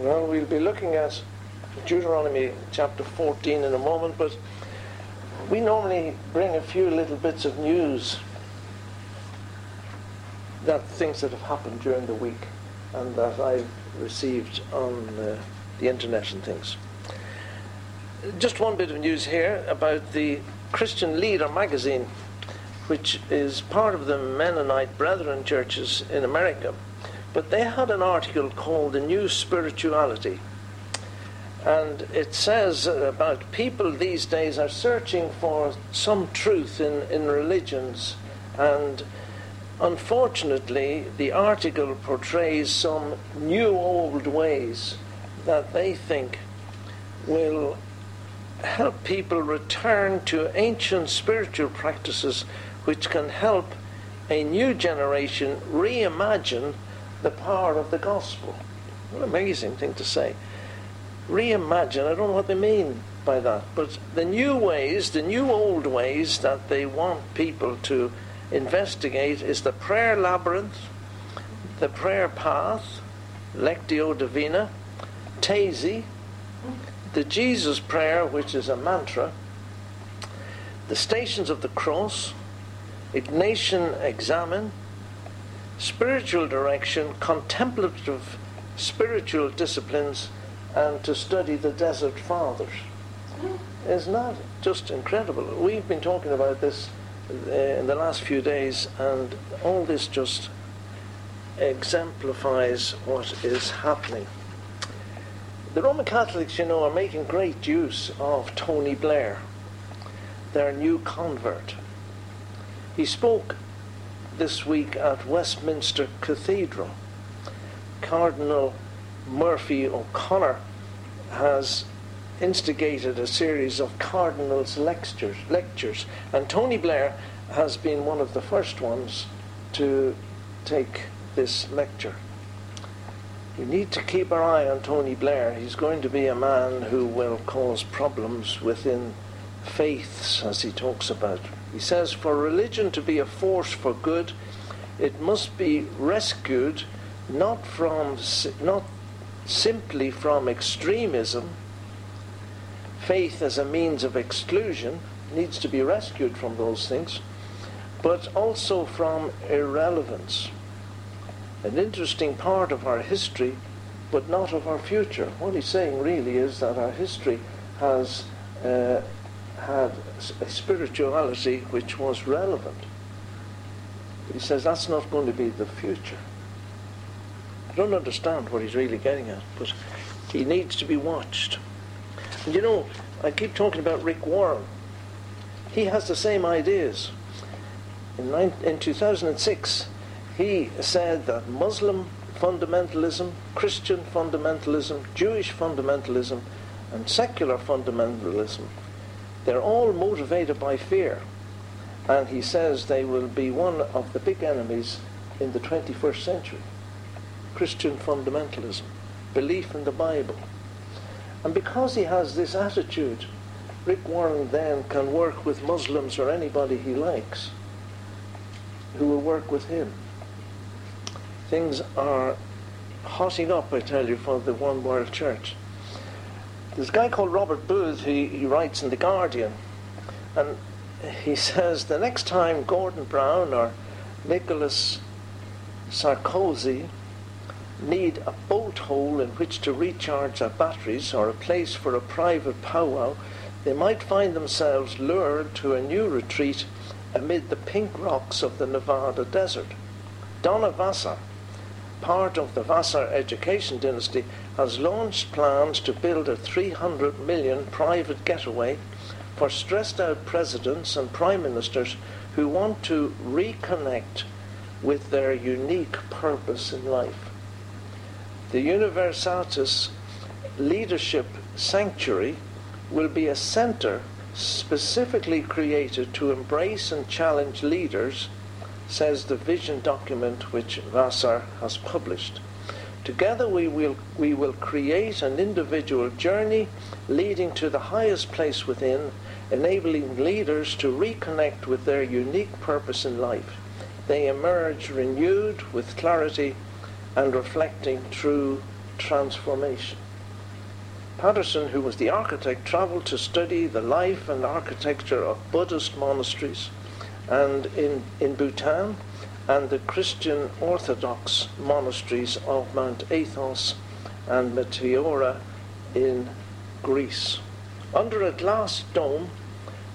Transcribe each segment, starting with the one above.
Well, we'll be looking at Deuteronomy chapter 14 in a moment, but we normally bring a few little bits of news that things that have happened during the week and that I've received on uh, the internet and things. Just one bit of news here about the Christian Leader magazine, which is part of the Mennonite Brethren churches in America. But they had an article called The New Spirituality. And it says about people these days are searching for some truth in, in religions and Unfortunately, the article portrays some new old ways that they think will help people return to ancient spiritual practices which can help a new generation reimagine the power of the gospel. What an amazing thing to say. Reimagine, I don't know what they mean by that, but the new ways, the new old ways that they want people to investigate is the prayer labyrinth, the prayer path, Lectio Divina, Taizé, the Jesus prayer, which is a mantra, the stations of the cross, Ignatian examen, spiritual direction, contemplative spiritual disciplines, and to study the desert fathers. Isn't just incredible? We've been talking about this uh, in the last few days, and all this just exemplifies what is happening. The Roman Catholics, you know, are making great use of Tony Blair, their new convert. He spoke this week at Westminster Cathedral. Cardinal Murphy O'Connor has instigated a series of cardinals' lectures, lectures, and Tony Blair has been one of the first ones to take this lecture. We need to keep our eye on Tony Blair. He's going to be a man who will cause problems within faiths, as he talks about. He says, for religion to be a force for good, it must be rescued not from not simply from extremism, faith as a means of exclusion needs to be rescued from those things, but also from irrelevance. An interesting part of our history, but not of our future. What he's saying really is that our history has uh, had a spirituality which was relevant. But he says that's not going to be the future. I don't understand what he's really getting at, but he needs to be watched. And you know, I keep talking about Rick Warren. He has the same ideas. In, in 2006, he said that Muslim fundamentalism, Christian fundamentalism, Jewish fundamentalism, and secular fundamentalism, they're all motivated by fear. And he says they will be one of the big enemies in the 21st century. Christian fundamentalism, belief in the Bible. And because he has this attitude, Rick Warren then can work with Muslims or anybody he likes who will work with him. Things are hotting up, I tell you, for the One World Church. There's a guy called Robert Booth, he, he writes in The Guardian, and he says the next time Gordon Brown or Nicolas Sarkozy need a bolt hole in which to recharge their batteries or a place for a private powwow, they might find themselves lured to a new retreat amid the pink rocks of the Nevada desert. Donna Vassar, part of the Vassar education dynasty, has launched plans to build a 300 million private getaway for stressed out presidents and prime ministers who want to reconnect with their unique purpose in life. The Universitas Leadership Sanctuary will be a center specifically created to embrace and challenge leaders, says the vision document which Vassar has published. Together we will, we will create an individual journey leading to the highest place within, enabling leaders to reconnect with their unique purpose in life. They emerge renewed with clarity and reflecting true transformation. Patterson, who was the architect, travelled to study the life and architecture of Buddhist monasteries and in, in Bhutan and the Christian Orthodox monasteries of Mount Athos and Meteora in Greece. Under a glass dome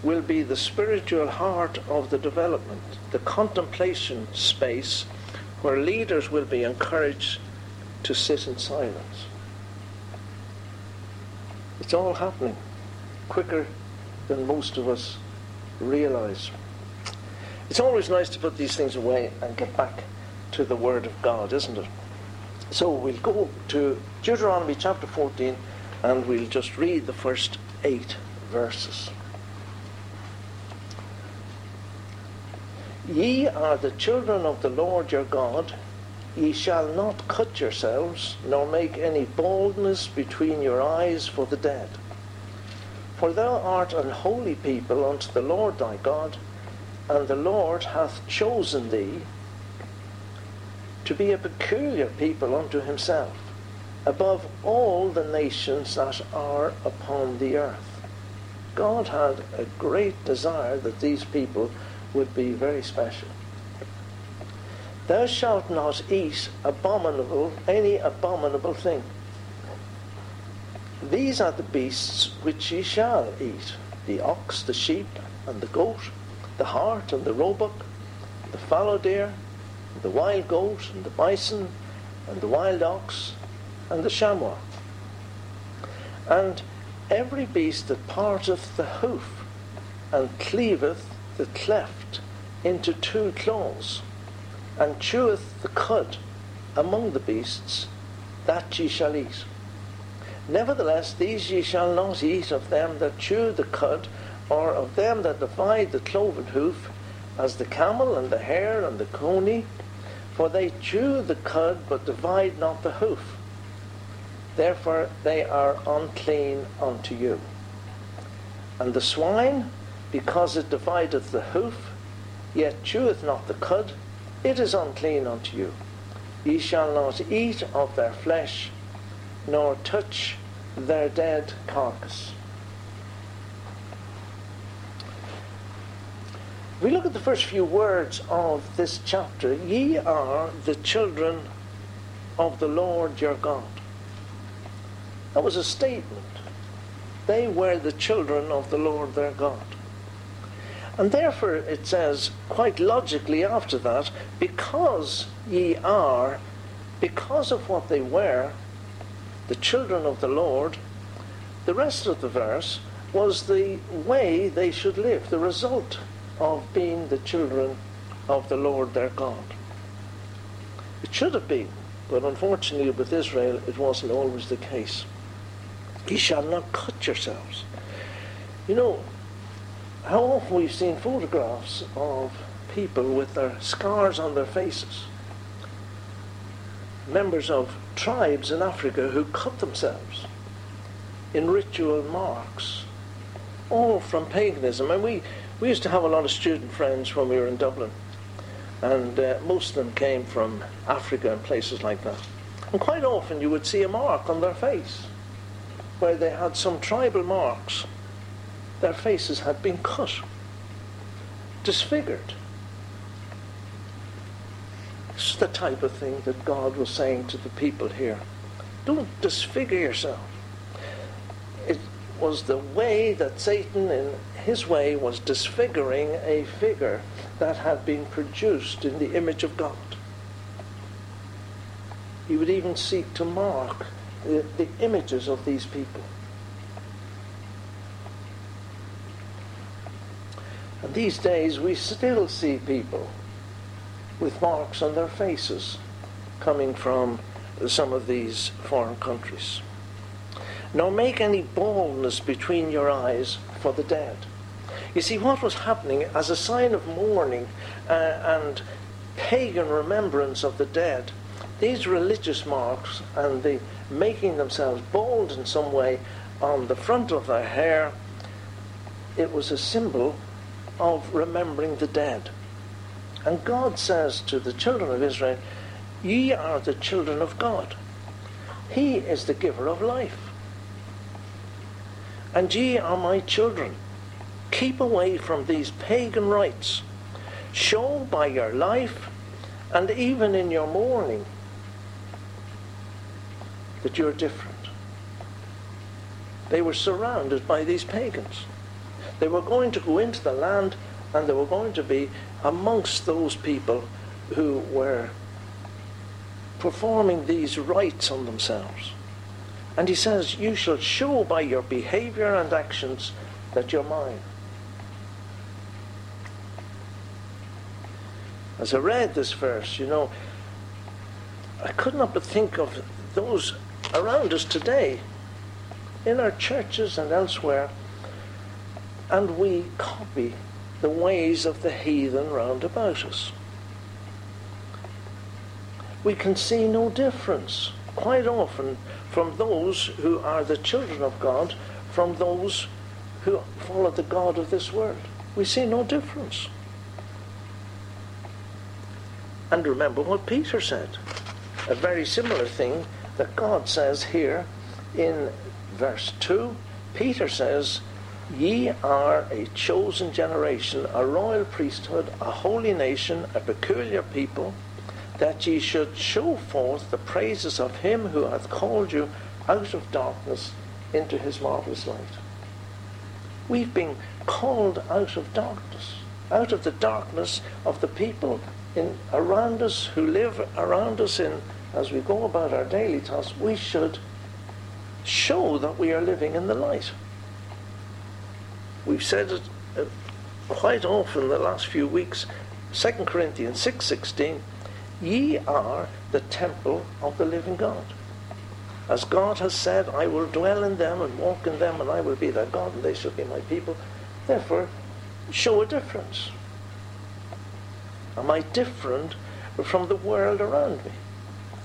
will be the spiritual heart of the development, the contemplation space where leaders will be encouraged to sit in silence. It's all happening quicker than most of us realize. It's always nice to put these things away and get back to the Word of God, isn't it? So we'll go to Deuteronomy chapter 14 and we'll just read the first eight verses. Ye are the children of the Lord your God. Ye shall not cut yourselves, nor make any baldness between your eyes for the dead. For thou art an holy people unto the Lord thy God, and the Lord hath chosen thee to be a peculiar people unto himself, above all the nations that are upon the earth. God had a great desire that these people would be very special. Thou shalt not eat abominable any abominable thing. These are the beasts which ye shall eat the ox, the sheep, and the goat, the hart, and the roebuck, the fallow deer, the wild goat, and the bison, and the wild ox, and the chamois. And every beast that parteth the hoof, and cleaveth the cleft into two claws, and cheweth the cud among the beasts, that ye shall eat. Nevertheless, these ye shall not eat of them that chew the cud, or of them that divide the cloven hoof, as the camel and the hare and the coney, for they chew the cud, but divide not the hoof. Therefore they are unclean unto you. And the swine, because it divideth the hoof, yet cheweth not the cud, it is unclean unto you. Ye shall not eat of their flesh, nor touch their dead carcass. We look at the first few words of this chapter. Ye are the children of the Lord your God. That was a statement. They were the children of the Lord their God. And therefore it says, quite logically after that, because ye are, because of what they were, the children of the Lord, the rest of the verse was the way they should live, the result of being the children of the Lord their God. It should have been, but unfortunately with Israel it wasn't always the case. Ye shall not cut yourselves. You know, how often we've seen photographs of people with their scars on their faces. Members of tribes in Africa who cut themselves in ritual marks, all from paganism. And we, we used to have a lot of student friends when we were in Dublin, and uh, most of them came from Africa and places like that. And quite often you would see a mark on their face where they had some tribal marks their faces had been cut, disfigured. Is the type of thing that God was saying to the people here. Don't disfigure yourself. Was the way that Satan, in his way, was disfiguring a figure that had been produced in the image of God. He would even seek to mark the, the images of these people. And these days we still see people with marks on their faces coming from some of these foreign countries. Nor make any baldness between your eyes for the dead. You see, what was happening as a sign of mourning uh, and pagan remembrance of the dead, these religious marks and the making themselves bald in some way on the front of their hair, it was a symbol of remembering the dead. And God says to the children of Israel, Ye are the children of God. He is the giver of life. And ye are my children. Keep away from these pagan rites. Show by your life and even in your mourning that you're different. They were surrounded by these pagans. They were going to go into the land and they were going to be amongst those people who were performing these rites on themselves. And he says, You shall show by your behavior and actions that you're mine. As I read this verse, you know, I could not but think of those around us today, in our churches and elsewhere, and we copy the ways of the heathen round about us. We can see no difference quite often from those who are the children of God from those who follow the God of this world. We see no difference. And remember what Peter said. A very similar thing that God says here in verse 2. Peter says, Ye are a chosen generation, a royal priesthood, a holy nation, a peculiar people, that ye should show forth the praises of him who hath called you out of darkness into his marvellous light. We've been called out of darkness, out of the darkness of the people in, around us who live around us in as we go about our daily tasks, we should show that we are living in the light. We've said it uh, quite often the last few weeks. 2 Corinthians 6:16, ye are the temple of the living God. As God has said, I will dwell in them and walk in them, and I will be their God, and they shall be my people. Therefore, show a difference. Am I different from the world around me?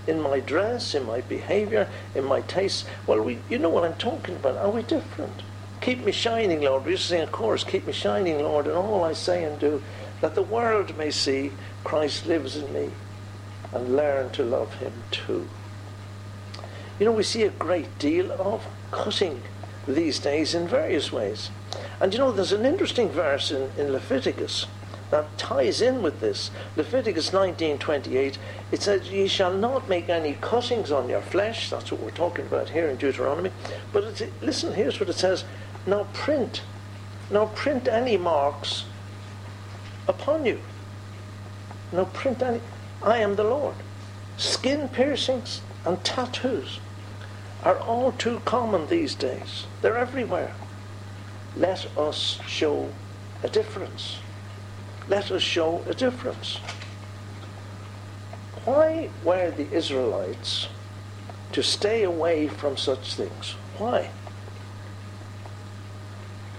In my dress, in my behavior, in my tastes? Well, we, you know what I'm talking about. Are we different? Keep me shining, Lord. We used to sing a chorus, Keep me shining, Lord, in all I say and do, that the world may see Christ lives in me and learn to love him too. You know, we see a great deal of cutting these days in various ways. And you know, there's an interesting verse in, in Leviticus that ties in with this. Leviticus 19:28, it says, "Ye shall not make any cuttings on your flesh." That's what we're talking about here in Deuteronomy. But listen, here's what it says: "Now print, now print any marks upon you. Now print any. I am the Lord." Skin piercings and tattoos are all too common these days. They're everywhere. Let us show a difference let us show a difference. Why were the Israelites to stay away from such things? Why?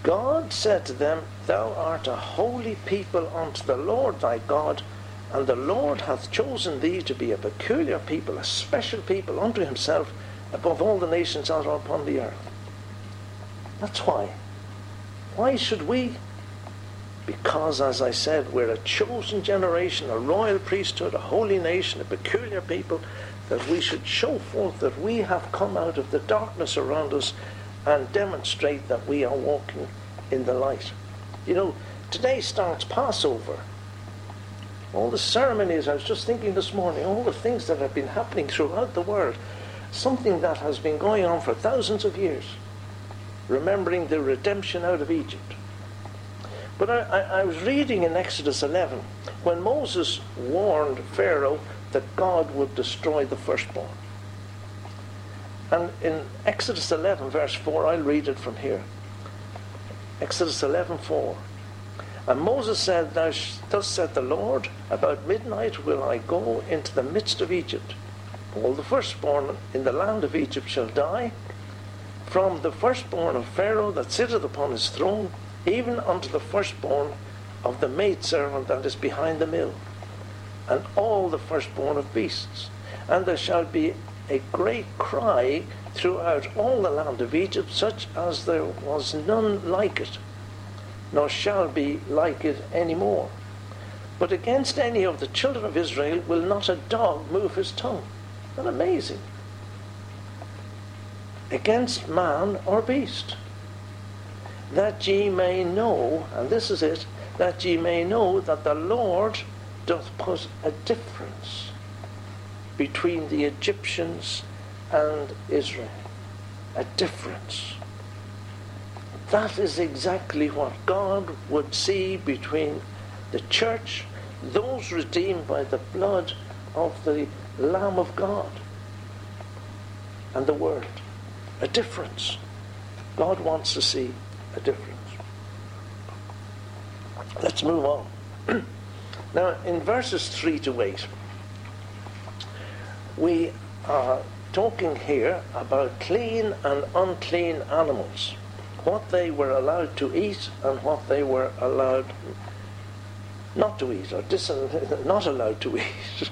God said to them, Thou art a holy people unto the Lord thy God, and the Lord hath chosen thee to be a peculiar people, a special people unto himself, above all the nations that are upon the earth. That's why. Why should we because, as I said, we're a chosen generation, a royal priesthood, a holy nation, a peculiar people, that we should show forth that we have come out of the darkness around us and demonstrate that we are walking in the light. You know, today starts Passover. All the ceremonies, I was just thinking this morning, all the things that have been happening throughout the world, something that has been going on for thousands of years, remembering the redemption out of Egypt but I, I, I was reading in Exodus 11 when Moses warned Pharaoh that God would destroy the firstborn. And in Exodus 11, verse 4, I'll read it from here. Exodus 11, 4. And Moses said, Thus said the Lord, about midnight will I go into the midst of Egypt. All the firstborn in the land of Egypt shall die, from the firstborn of Pharaoh that sitteth upon his throne, even unto the firstborn of the maidservant that is behind the mill, and all the firstborn of beasts. And there shall be a great cry throughout all the land of Egypt, such as there was none like it, nor shall be like it any more. But against any of the children of Israel will not a dog move his tongue. Isn't amazing? against man or beast, that ye may know, and this is it, that ye may know that the Lord doth put a difference between the Egyptians and Israel. A difference. That is exactly what God would see between the church, those redeemed by the blood of the Lamb of God, and the world. A difference. God wants to see a difference. Let's move on. now, in verses 3 to 8, we are talking here about clean and unclean animals, what they were allowed to eat and what they were allowed not to eat or dis- not allowed to eat.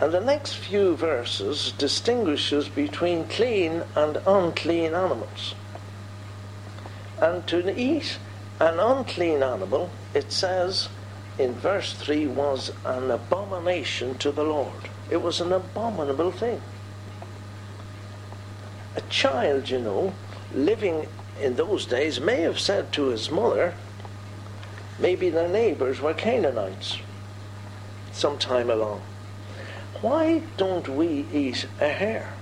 and the next few verses distinguishes between clean and unclean animals. And to eat an unclean animal, it says in verse 3, was an abomination to the Lord. It was an abominable thing. A child, you know, living in those days may have said to his mother, maybe their neighbors were Canaanites sometime along. Why don't we eat a hare?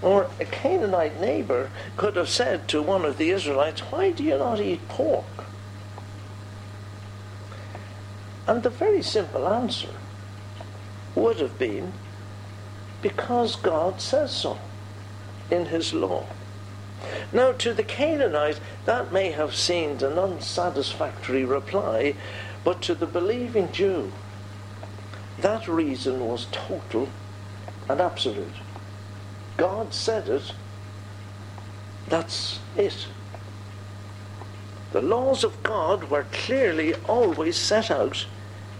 Or a Canaanite neighbor could have said to one of the Israelites, Why do you not eat pork? And the very simple answer would have been, Because God says so in His law. Now, to the Canaanite, that may have seemed an unsatisfactory reply, but to the believing Jew, that reason was total and absolute. God said it, that's it. The laws of God were clearly always set out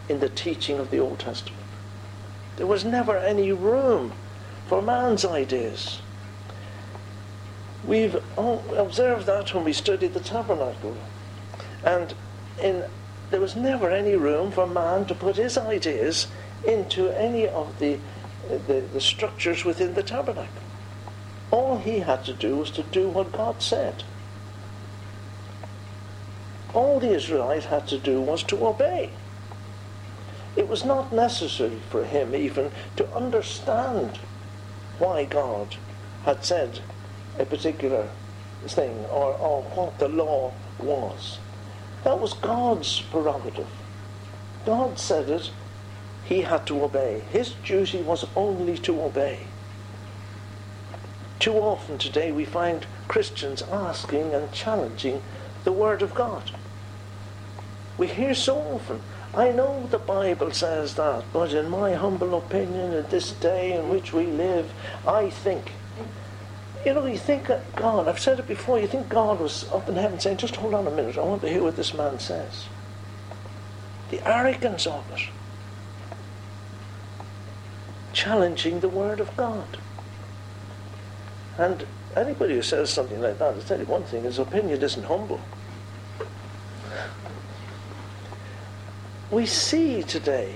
in the teaching of the Old Testament. There was never any room for man's ideas. We've observed that when we studied the tabernacle. And in, there was never any room for man to put his ideas into any of the, the, the structures within the tabernacle. All he had to do was to do what God said. All the Israelite had to do was to obey. It was not necessary for him even to understand why God had said a particular thing or, or what the law was. That was God's prerogative. God said it, he had to obey. His duty was only to obey. Too often today we find Christians asking and challenging the Word of God. We hear so often, I know the Bible says that, but in my humble opinion, at this day in which we live, I think. You know, you think that God, I've said it before, you think God was up in heaven saying, just hold on a minute, I want to hear what this man says. The arrogance of it. Challenging the Word of God. And anybody who says something like that, I'll tell you one thing, his opinion isn't humble. We see today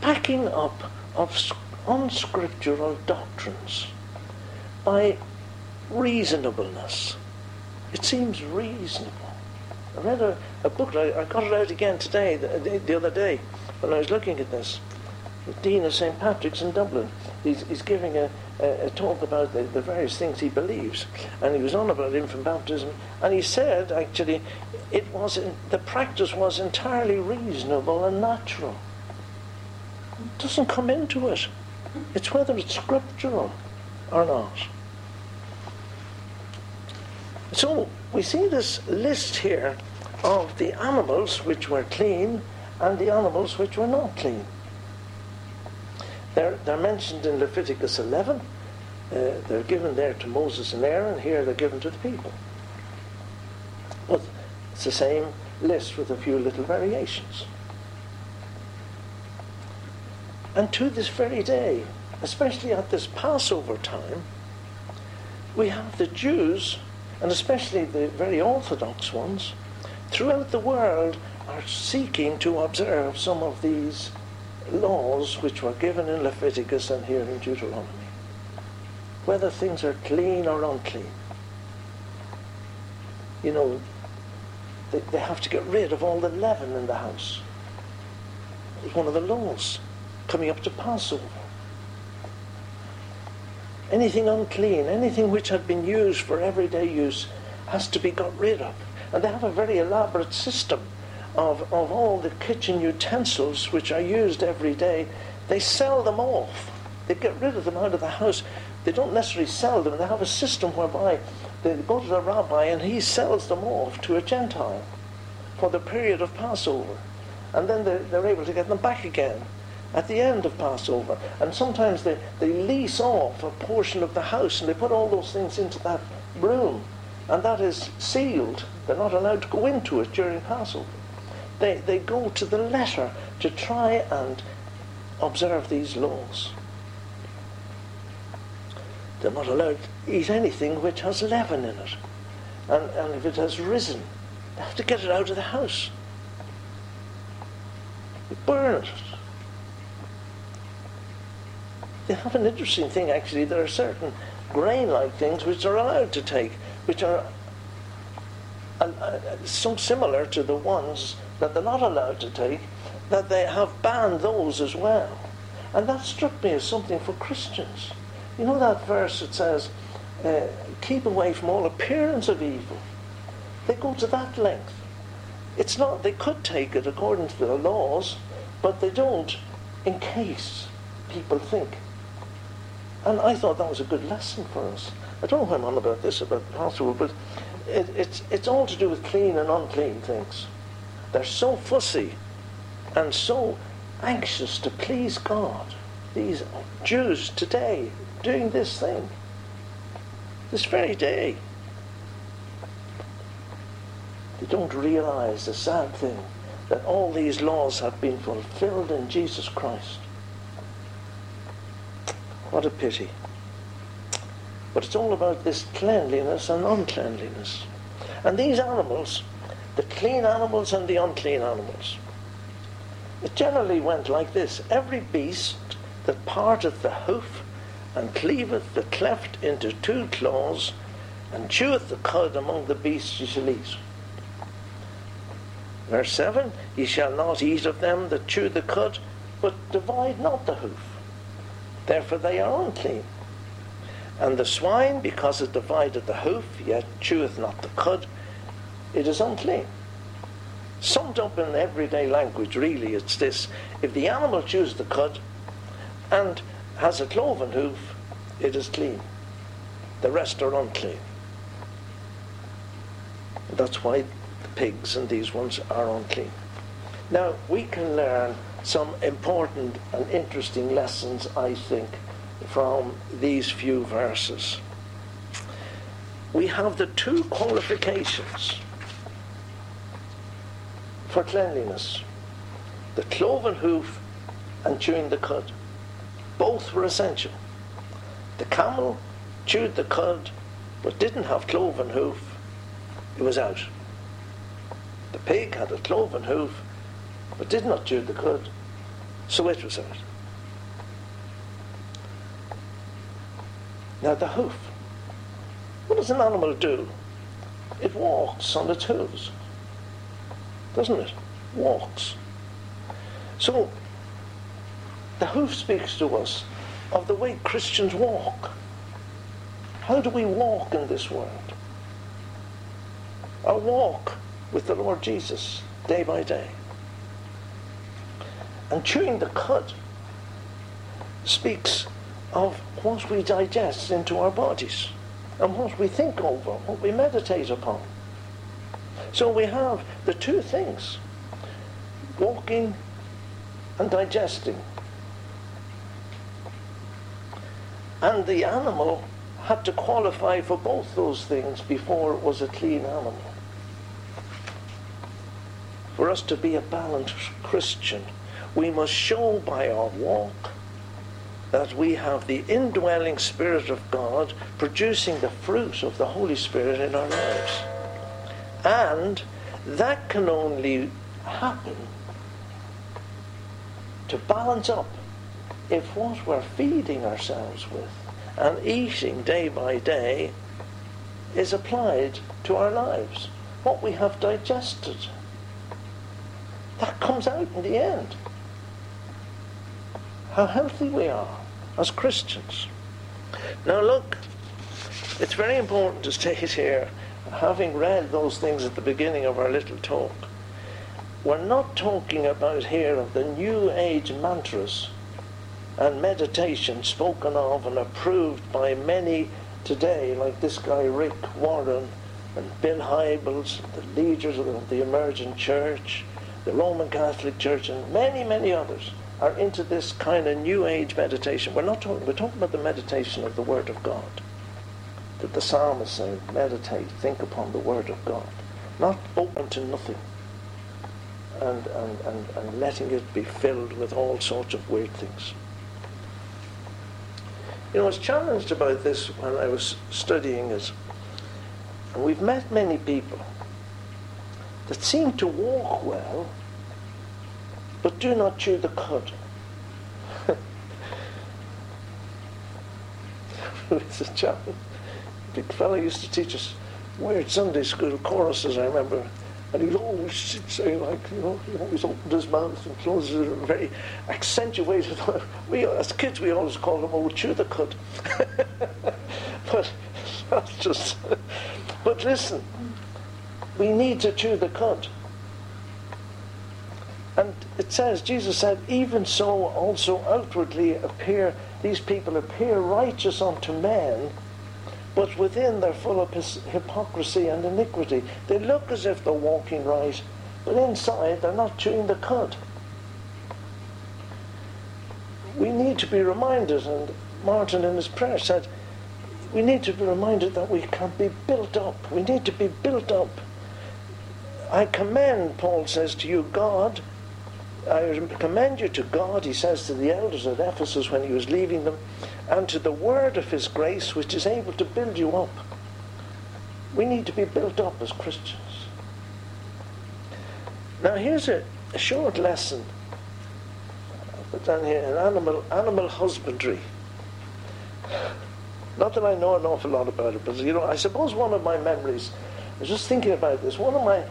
packing up of unscriptural doctrines by reasonableness. It seems reasonable. I read a, a book, I, I, got it out again today, the, the, other day, when I was looking at this. The Dean of St. Patrick's in Dublin. He's, he's giving a, a, a talk about the, the, various things he believes. And he was on about infant baptism. And he said, actually, it was in, the practice was entirely reasonable and natural. It doesn't come into it. It's whether it's scriptural or not. So we see this list here of the animals which were clean and the animals which were not clean. They're, they're mentioned in Leviticus 11. Uh, they're given there to Moses and Aaron. Here they're given to the people. But it's the same list with a few little variations. And to this very day, especially at this Passover time, we have the Jews, and especially the very Orthodox ones, throughout the world are seeking to observe some of these laws which were given in Leviticus and here in Deuteronomy. Whether things are clean or unclean. You know, they, they have to get rid of all the leaven in the house. It's one of the laws coming up to Passover. Anything unclean, anything which had been used for everyday use, has to be got rid of. And they have a very elaborate system of, of all the kitchen utensils which are used every day. They sell them off. They get rid of them out of the house. They don't necessarily sell them. They have a system whereby they go to the rabbi and he sells them off to a Gentile for the period of Passover. And then they're, they're able to get them back again at the end of Passover. And sometimes they, they lease off a portion of the house and they put all those things into that room. And that is sealed. They're not allowed to go into it during Passover. They, they go to the letter to try and observe these laws. They're not allowed to eat anything which has leaven in it. And, and if it has risen, they have to get it out of the house. Burn it. They have an interesting thing actually. There are certain grain like things which they're allowed to take, which are uh, uh, so similar to the ones that they're not allowed to take, that they have banned those as well. And that struck me as something for Christians. You know that verse that says, uh, keep away from all appearance of evil. They go to that length. It's not, they could take it according to the laws, but they don't in case people think. And I thought that was a good lesson for us. I don't know why I'm on about this, about Passover, but it, it's, it's all to do with clean and unclean things. They're so fussy and so anxious to please God. These Jews today doing this thing, this very day. They don't realize the sad thing that all these laws have been fulfilled in Jesus Christ. What a pity. But it's all about this cleanliness and uncleanliness. And these animals, the clean animals and the unclean animals, it generally went like this every beast that parteth the hoof and cleaveth the cleft into two claws and cheweth the cud among the beasts ye shall eat. Verse 7 Ye shall not eat of them that chew the cud, but divide not the hoof. Therefore they are unclean. And the swine, because it divided the hoof, yet cheweth not the cud, it is unclean. Summed up in everyday language, really, it's this. If the animal chews the cud and has a cloven hoof, it is clean. The rest are unclean. That's why the pigs and these ones are unclean. Now, we can learn some important and interesting lessons, I think, from these few verses. We have the two qualifications for cleanliness the cloven hoof and chewing the cud. Both were essential. The camel chewed the cud but didn't have cloven hoof, it was out. The pig had a cloven hoof but did not chew the cud, so it was out. Now the hoof. What does an animal do? It walks on its hooves. Doesn't it? Walks. So the hoof speaks to us of the way Christians walk. How do we walk in this world? Our walk with the Lord Jesus day by day. And chewing the cud speaks of what we digest into our bodies and what we think over, what we meditate upon. So we have the two things walking and digesting. And the animal had to qualify for both those things before it was a clean animal. For us to be a balanced Christian, we must show by our walk that we have the indwelling Spirit of God producing the fruit of the Holy Spirit in our lives. And that can only happen to balance up if what we're feeding ourselves with and eating day by day is applied to our lives. What we have digested. That comes out in the end. How healthy we are as Christians. Now, look, it's very important to state here, having read those things at the beginning of our little talk, we're not talking about here of the New Age mantras and meditation spoken of and approved by many today, like this guy Rick Warren and Bill Hybels, the leaders of the emergent church, the Roman Catholic Church, and many, many others are into this kind of New Age meditation. We're not talking, we're talking about the meditation of the Word of God. That the psalmist said, meditate, think upon the Word of God. Not open to nothing and, and, and, and letting it be filled with all sorts of weird things. You know, I was challenged about this when I was studying it. And we've met many people that seem to walk well, but do not chew the cud. it's a challenge. Big fellow used to teach us weird Sunday school choruses, I remember. And he'd always say, like, you know, he always opened his mouth and closed it very accentuated. We, as kids, we always called him, oh, chew the cud. but that's just. but listen, we need to chew the cud. And it says, Jesus said, even so also outwardly appear, these people appear righteous unto men, but within they're full of hypocrisy and iniquity. They look as if they're walking right, but inside they're not chewing the cud. We need to be reminded, and Martin in his prayer said, we need to be reminded that we can be built up. We need to be built up. I commend, Paul says to you, God. I commend you to God, he says to the elders at Ephesus when he was leaving them and to the word of his grace which is able to build you up. We need to be built up as Christians. Now here's a, a short lesson. I'll put down here an animal animal husbandry. Not that I know an awful lot about it, but you know, I suppose one of my memories, I was just thinking about this, one of my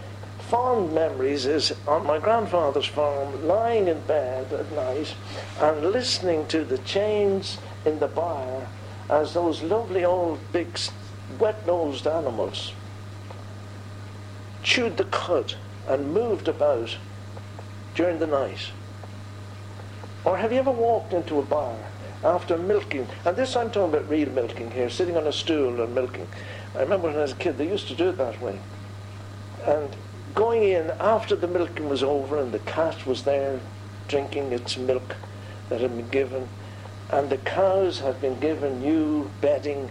fond memories is on my grandfather's farm, lying in bed at night and listening to the chains in the byre as those lovely old big wet-nosed animals chewed the cud and moved about during the night. Or have you ever walked into a byre after milking? And this I'm talking about real milking here, sitting on a stool and milking. I remember when I was a kid, they used to do it that way. And going in after the milking was over and the cat was there drinking its milk that had been given, and the cows had been given new bedding,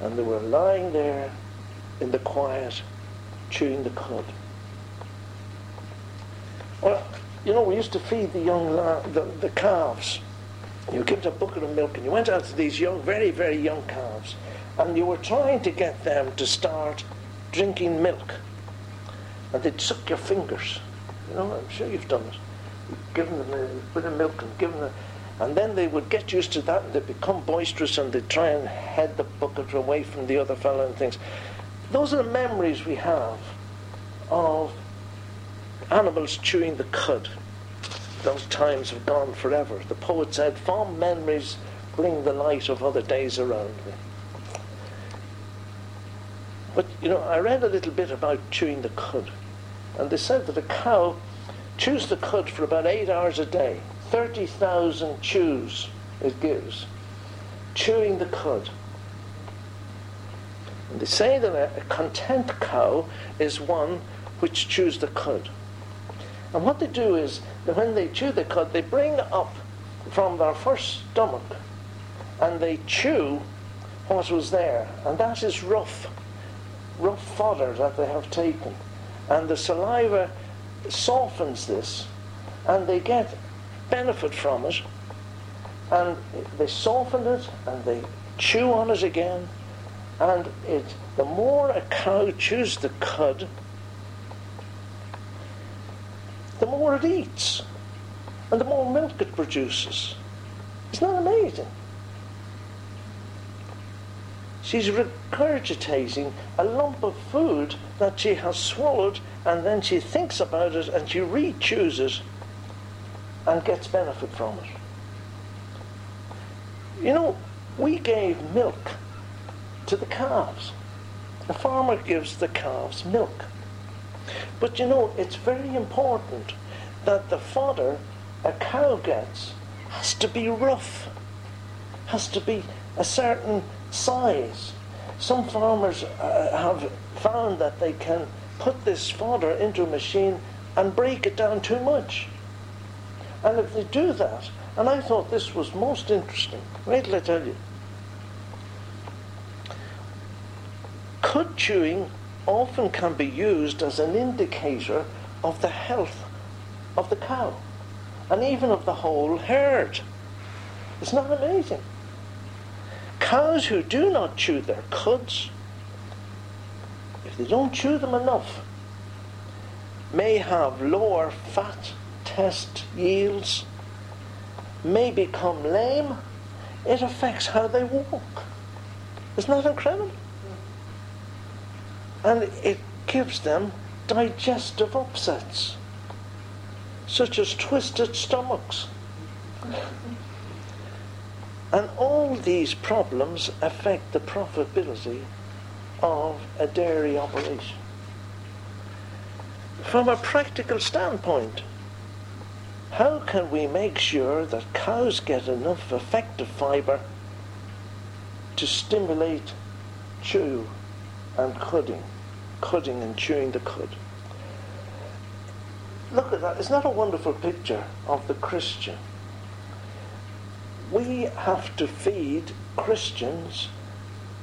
and they were lying there in the quiet, chewing the cud. Well, you know, we used to feed the young the, the calves. You give them a bucket of milk, and you went out to these young, very, very young calves, and you were trying to get them to start drinking milk. And they'd suck your fingers. You know, I'm sure you've done it. You've given them a bit of milk and given them a, and then they would get used to that and they'd become boisterous and they'd try and head the bucket away from the other fellow and things. Those are the memories we have of animals chewing the cud. Those times have gone forever. The poet said, Fond memories bring the light of other days around me. But, you know, I read a little bit about chewing the cud. And they said that a cow chews the cud for about eight hours a day. 30,000 chews it gives, chewing the cud. And they say that a, a content cow is one which chews the cud. And what they do is that when they chew the cud, they bring up from their first stomach and they chew what was there. And that is rough, rough fodder that they have taken. And the saliva softens this and they get benefit from it, and they soften it and they chew on it again, and it the more a cow chews the cud, the more it eats. And the more milk it produces. Isn't that amazing? She's regurgitating a lump of food that she has swallowed and then she thinks about it and she re-chews and gets benefit from it. You know, we gave milk to the calves. The farmer gives the calves milk. But you know, it's very important that the fodder a cow gets has to be rough, has to be a certain size. Some farmers uh, have found that they can put this fodder into a machine and break it down too much. And if they do that, and I thought this was most interesting, wait till I tell you. Cud chewing often can be used as an indicator of the health of the cow and even of the whole herd. Isn't that amazing? Cows who do not chew their cuds, if they don't chew them enough, may have lower fat test yields, may become lame. It affects how they walk. Isn't that incredible? And it gives them digestive upsets, such as twisted stomachs. And all these problems affect the profitability of a dairy operation. From a practical standpoint, how can we make sure that cows get enough effective fibre to stimulate chew and cudding, cudding and chewing the cud? Look at that. Isn't that a wonderful picture of the Christian? We have to feed Christians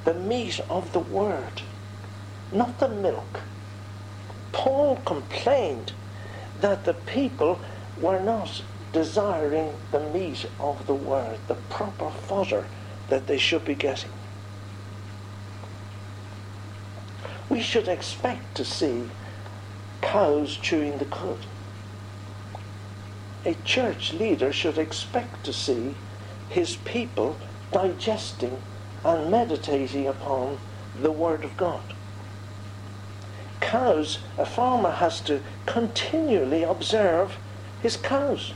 the meat of the word, not the milk. Paul complained that the people were not desiring the meat of the word, the proper fodder that they should be getting. We should expect to see cows chewing the cud. A church leader should expect to see his people digesting and meditating upon the Word of God. Cows, a farmer has to continually observe his cows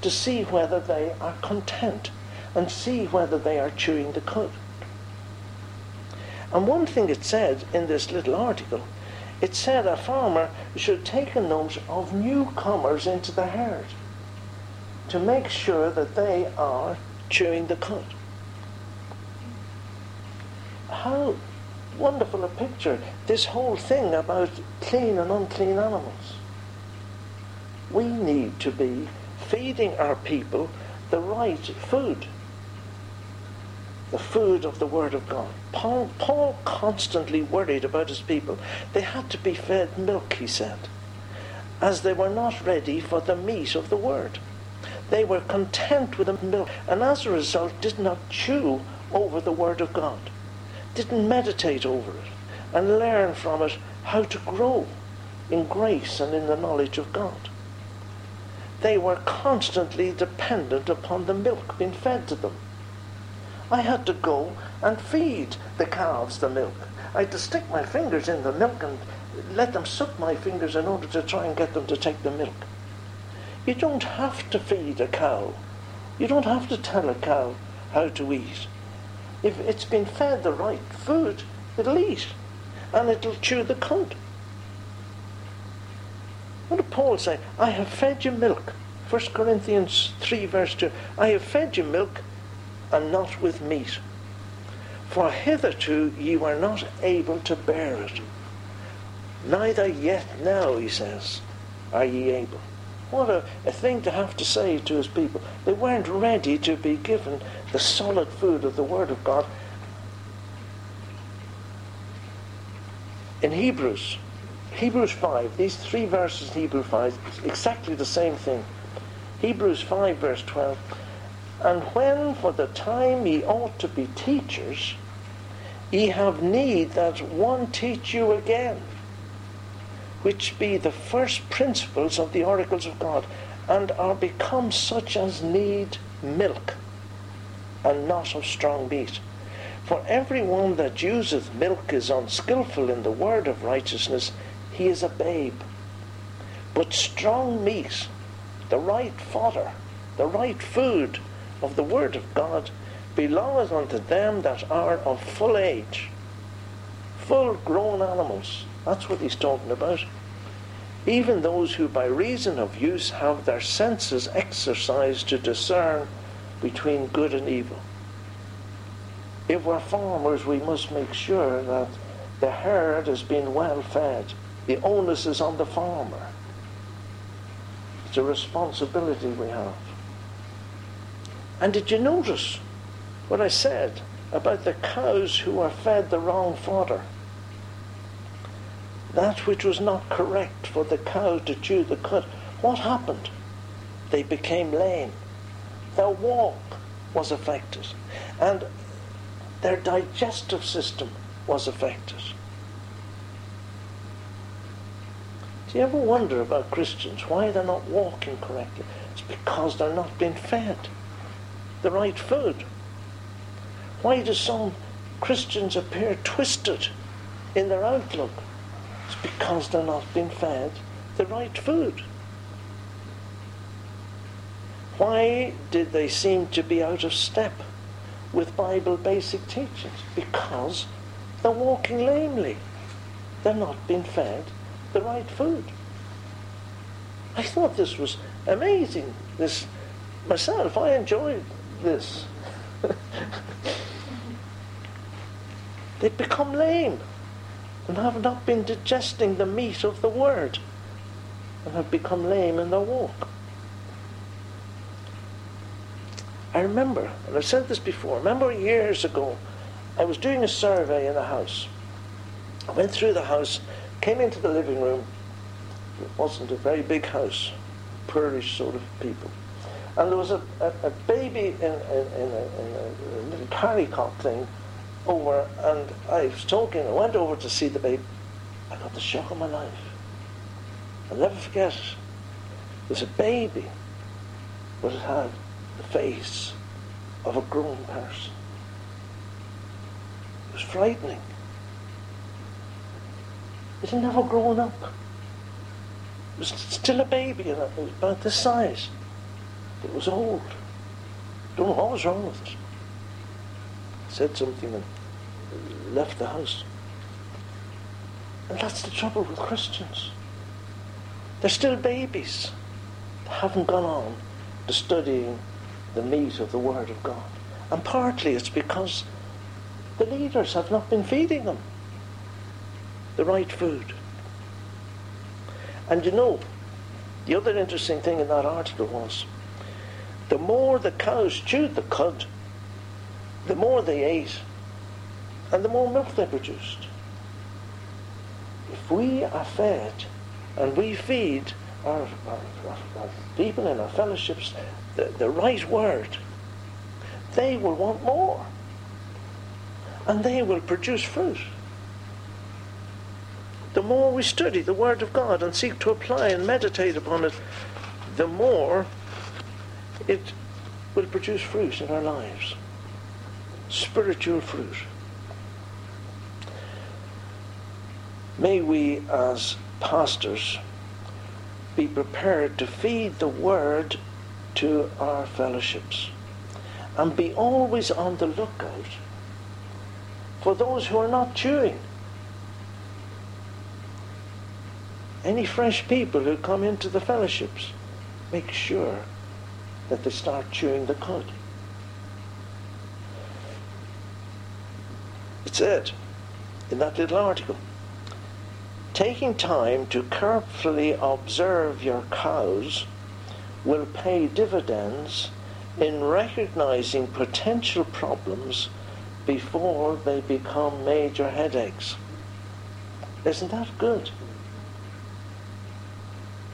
to see whether they are content and see whether they are chewing the cud. And one thing it said in this little article, it said a farmer should take a note of newcomers into the herd to make sure that they are chewing the cud. How wonderful a picture, this whole thing about clean and unclean animals. We need to be feeding our people the right food, the food of the Word of God. Paul, Paul constantly worried about his people. They had to be fed milk, he said, as they were not ready for the meat of the Word. They were content with the milk, and as a result did not chew over the Word of God, didn't meditate over it, and learn from it how to grow in grace and in the knowledge of God. They were constantly dependent upon the milk being fed to them. I had to go and feed the calves the milk. I had to stick my fingers in the milk and let them suck my fingers in order to try and get them to take the milk. You don't have to feed a cow. You don't have to tell a cow how to eat. If it's been fed the right food, it'll eat. And it'll chew the cud. What did Paul say? I have fed you milk. 1 Corinthians 3 verse 2. I have fed you milk and not with meat. For hitherto ye were not able to bear it. Neither yet now, he says, are ye able. What a, a thing to have to say to his people. They weren't ready to be given the solid food of the Word of God. In Hebrews, Hebrews 5, these three verses in Hebrews 5, exactly the same thing. Hebrews 5, verse 12. And when for the time ye ought to be teachers, ye have need that one teach you again which be the first principles of the oracles of God. and are become such as need milk and not of strong meat. For every one that useth milk is unskilful in the word of righteousness, he is a babe. But strong meat, the right fodder, the right food of the word of God, belongeth unto them that are of full age, full grown animals. That's what he's talking about. Even those who by reason of use have their senses exercised to discern between good and evil. If we're farmers, we must make sure that the herd has been well fed. The onus is on the farmer. It's a responsibility we have. And did you notice what I said about the cows who were fed the wrong fodder? That which was not correct for the cow to chew the cud. What happened? They became lame. Their walk was affected. And their digestive system was affected. Do you ever wonder about Christians why they're not walking correctly? It's because they're not being fed the right food. Why do some Christians appear twisted in their outlook? It's because they're not being fed the right food. Why did they seem to be out of step with Bible basic teachings? Because they're walking lamely. They're not being fed the right food. I thought this was amazing. This myself, I enjoyed this. they become lame and have not been digesting the meat of the word and have become lame in their walk. I remember, and I've said this before, remember years ago, I was doing a survey in a house. I went through the house, came into the living room. It wasn't a very big house, poorish sort of people. And there was a, a, a baby in, in, in, a, in, a, little carry cot thing over, and I was talking, I went over to see the baby. I got the shock of my life. I'll never forget it. Was a baby, but it had the face of a grown person. It was frightening. It had never grown up. It was still a baby, and it was about this size. It was old. Don't know what was wrong with it. Said something and left the house. And that's the trouble with Christians. They're still babies. They haven't gone on to studying the meat of the Word of God. And partly it's because the leaders have not been feeding them the right food. And you know, the other interesting thing in that article was the more the cows chewed the cud, the more they ate, and the more milk they produced. If we are fed and we feed our, our, our, our people in our fellowships the, the right word, they will want more. And they will produce fruit. The more we study the Word of God and seek to apply and meditate upon it, the more it will produce fruit in our lives. Spiritual fruit. May we, as pastors, be prepared to feed the word to our fellowships and be always on the lookout for those who are not chewing. Any fresh people who come into the fellowships, make sure that they start chewing the cud. It said in that little article, taking time to carefully observe your cows will pay dividends in recognizing potential problems before they become major headaches. Isn't that good?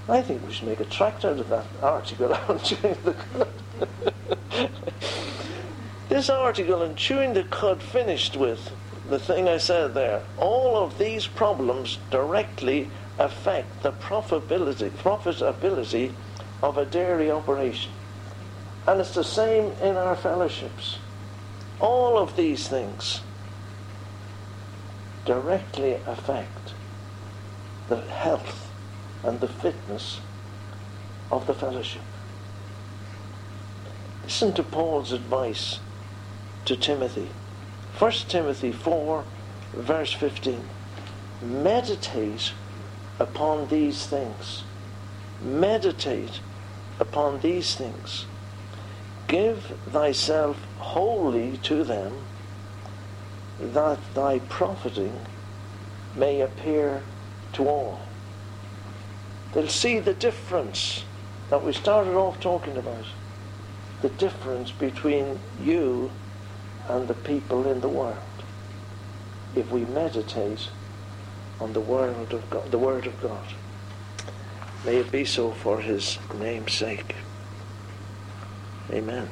I think we should make a tract out of that article on chewing the cud. this article on chewing the cud finished with the thing I said there. All of these problems directly affect the profitability, profitability of a dairy operation. And it's the same in our fellowships. All of these things directly affect the health and the fitness of the fellowship. Listen to Paul's advice to Timothy. 1 Timothy 4, verse 15. Meditate upon these things. Meditate upon these things. Give thyself wholly to them, that thy profiting may appear to all. They'll see the difference that we started off talking about. The difference between you and the people in the world. If we meditate on the word of God, the word of God. May it be so for his name's sake. Amen.